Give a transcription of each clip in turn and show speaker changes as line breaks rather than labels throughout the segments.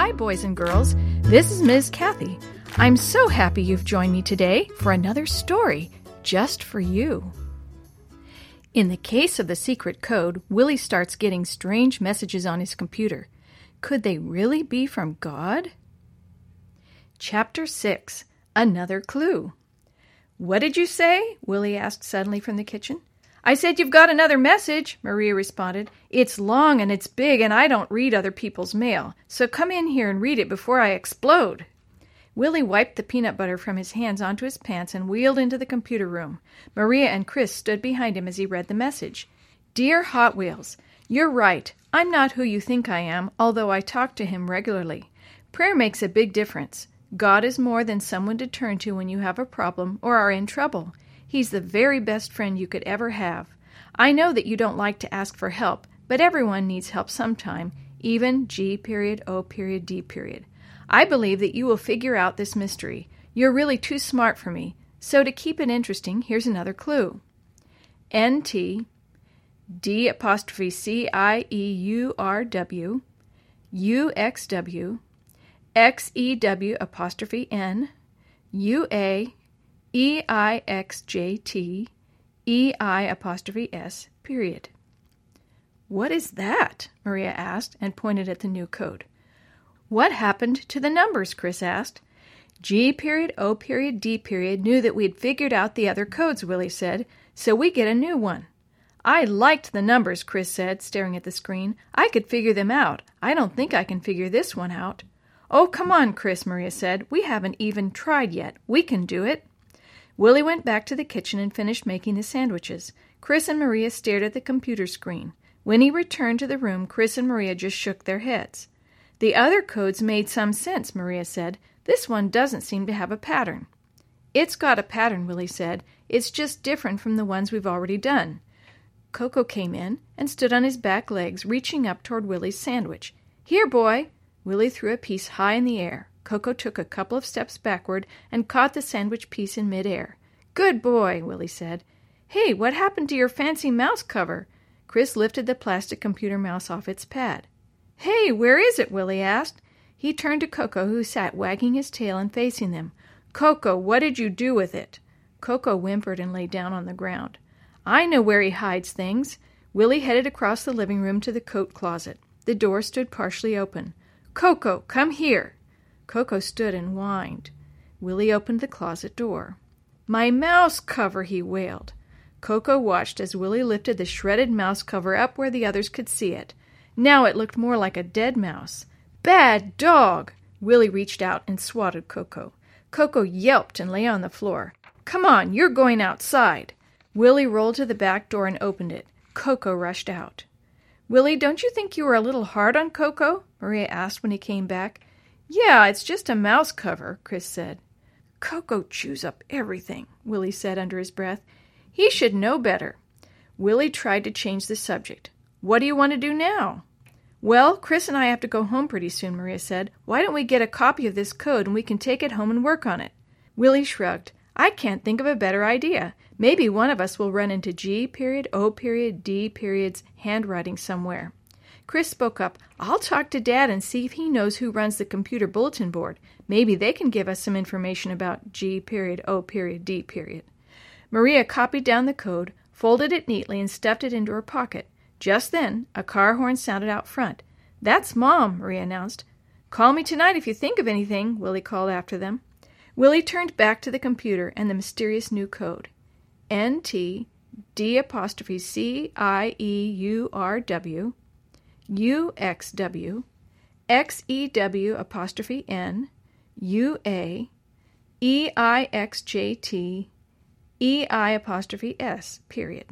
Hi, boys and girls. This is Ms. Kathy. I'm so happy you've joined me today for another story just for you. In the case of the secret code, Willie starts getting strange messages on his computer. Could they really be from God? Chapter 6 Another Clue. What did you say? Willie asked suddenly from the kitchen. I said you've got another message, Maria responded. It's long and it's big, and I don't read other people's mail, so come in here and read it before I explode. Willie wiped the peanut butter from his hands onto his pants and wheeled into the computer room. Maria and Chris stood behind him as he read the message. Dear Hot Wheels, you're right. I'm not who you think I am, although I talk to him regularly. Prayer makes a big difference. God is more than someone to turn to when you have a problem or are in trouble. He's the very best friend you could ever have. I know that you don't like to ask for help, but everyone needs help sometime, even G period O period D period. I believe that you will figure out this mystery. You're really too smart for me. So to keep it interesting, here's another clue. NT D apostrophe C I E U R W U X W X E W apostrophe N U A E I X J T E I apostrophe S period. What is that? Maria asked and pointed at the new code. What happened to the numbers? Chris asked. G period, O period, D period knew that we'd figured out the other codes, Willie said, so we get a new one. I liked the numbers, Chris said, staring at the screen. I could figure them out. I don't think I can figure this one out. Oh, come on, Chris, Maria said. We haven't even tried yet. We can do it. Willie went back to the kitchen and finished making the sandwiches. Chris and Maria stared at the computer screen. When he returned to the room, Chris and Maria just shook their heads. The other codes made some sense, Maria said. This one doesn't seem to have a pattern. It's got a pattern, Willie said. It's just different from the ones we've already done. Coco came in and stood on his back legs, reaching up toward Willie's sandwich. Here, boy! Willie threw a piece high in the air. Coco took a couple of steps backward and caught the sandwich piece in midair. Good boy, Willie said. Hey, what happened to your fancy mouse cover? Chris lifted the plastic computer mouse off its pad. Hey, where is it? Willie asked. He turned to Coco, who sat wagging his tail and facing them. Coco, what did you do with it? Coco whimpered and lay down on the ground. I know where he hides things. Willie headed across the living room to the coat closet. The door stood partially open. Coco, come here. Coco stood and whined. Willie opened the closet door. My mouse cover, he wailed. Coco watched as Willie lifted the shredded mouse cover up where the others could see it. Now it looked more like a dead mouse. Bad dog! Willie reached out and swatted Coco. Coco yelped and lay on the floor. Come on, you're going outside. Willie rolled to the back door and opened it. Coco rushed out. Willie, don't you think you were a little hard on Coco? Maria asked when he came back. Yeah, it's just a mouse cover, Chris said. Coco chews up everything, Willie said under his breath. He should know better. Willie tried to change the subject. What do you want to do now? Well, Chris and I have to go home pretty soon, Maria said. Why don't we get a copy of this code and we can take it home and work on it? Willie shrugged. I can't think of a better idea. Maybe one of us will run into G period, O period, D period's handwriting somewhere. Chris spoke up. I'll talk to Dad and see if he knows who runs the computer bulletin board. Maybe they can give us some information about G period, O period, D period. Maria copied down the code, folded it neatly, and stuffed it into her pocket. Just then, a car horn sounded out front. That's Mom, Maria announced. Call me tonight if you think of anything, Willie called after them. Willie turned back to the computer and the mysterious new code. N T D apostrophe C I E U R W UXW, XEW apostrophe N, UA, EIXJT, EI apostrophe S, period.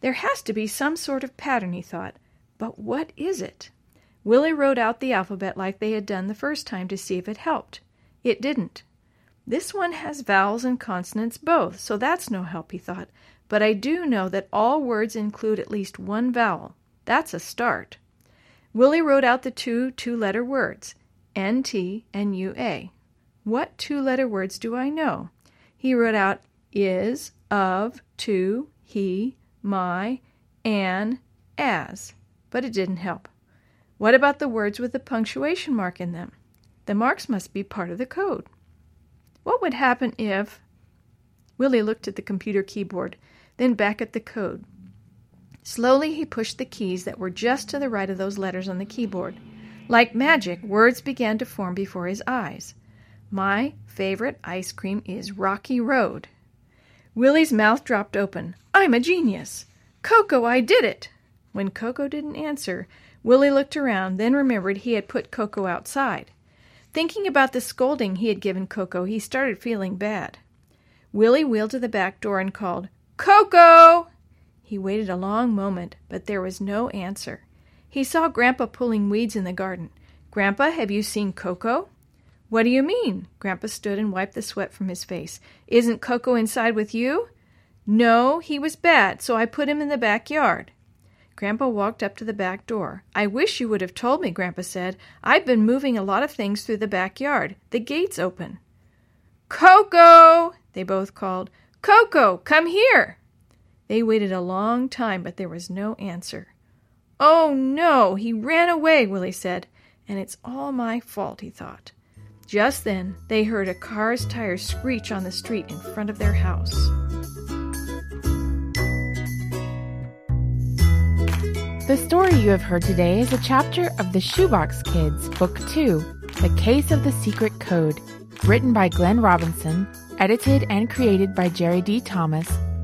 There has to be some sort of pattern, he thought, but what is it? Willie wrote out the alphabet like they had done the first time to see if it helped. It didn't. This one has vowels and consonants both, so that's no help, he thought. But I do know that all words include at least one vowel. That's a start. Willie wrote out the two two letter words, NT and UA. What two letter words do I know? He wrote out is, of, to, he, my, an, as, but it didn't help. What about the words with the punctuation mark in them? The marks must be part of the code. What would happen if. Willie looked at the computer keyboard, then back at the code. Slowly he pushed the keys that were just to the right of those letters on the keyboard. Like magic, words began to form before his eyes. My favorite ice cream is Rocky Road. Willie's mouth dropped open. I'm a genius. Coco, I did it. When Coco didn't answer, Willie looked around, then remembered he had put Coco outside. Thinking about the scolding he had given Coco, he started feeling bad. Willie wheeled to the back door and called, Coco! He waited a long moment, but there was no answer. He saw Grandpa pulling weeds in the garden. Grandpa, have you seen Coco? What do you mean? Grandpa stood and wiped the sweat from his face. Isn't Coco inside with you? No, he was bad, so I put him in the backyard. Grandpa walked up to the back door. I wish you would have told me, Grandpa said. I've been moving a lot of things through the backyard. The gate's open. Coco! They both called. Coco, come here! They waited a long time, but there was no answer. Oh, no, he ran away, Willie said. And it's all my fault, he thought. Just then, they heard a car's tires screech on the street in front of their house.
The story you have heard today is a chapter of The Shoebox Kids, Book 2, The Case of the Secret Code, written by Glenn Robinson, edited and created by Jerry D. Thomas,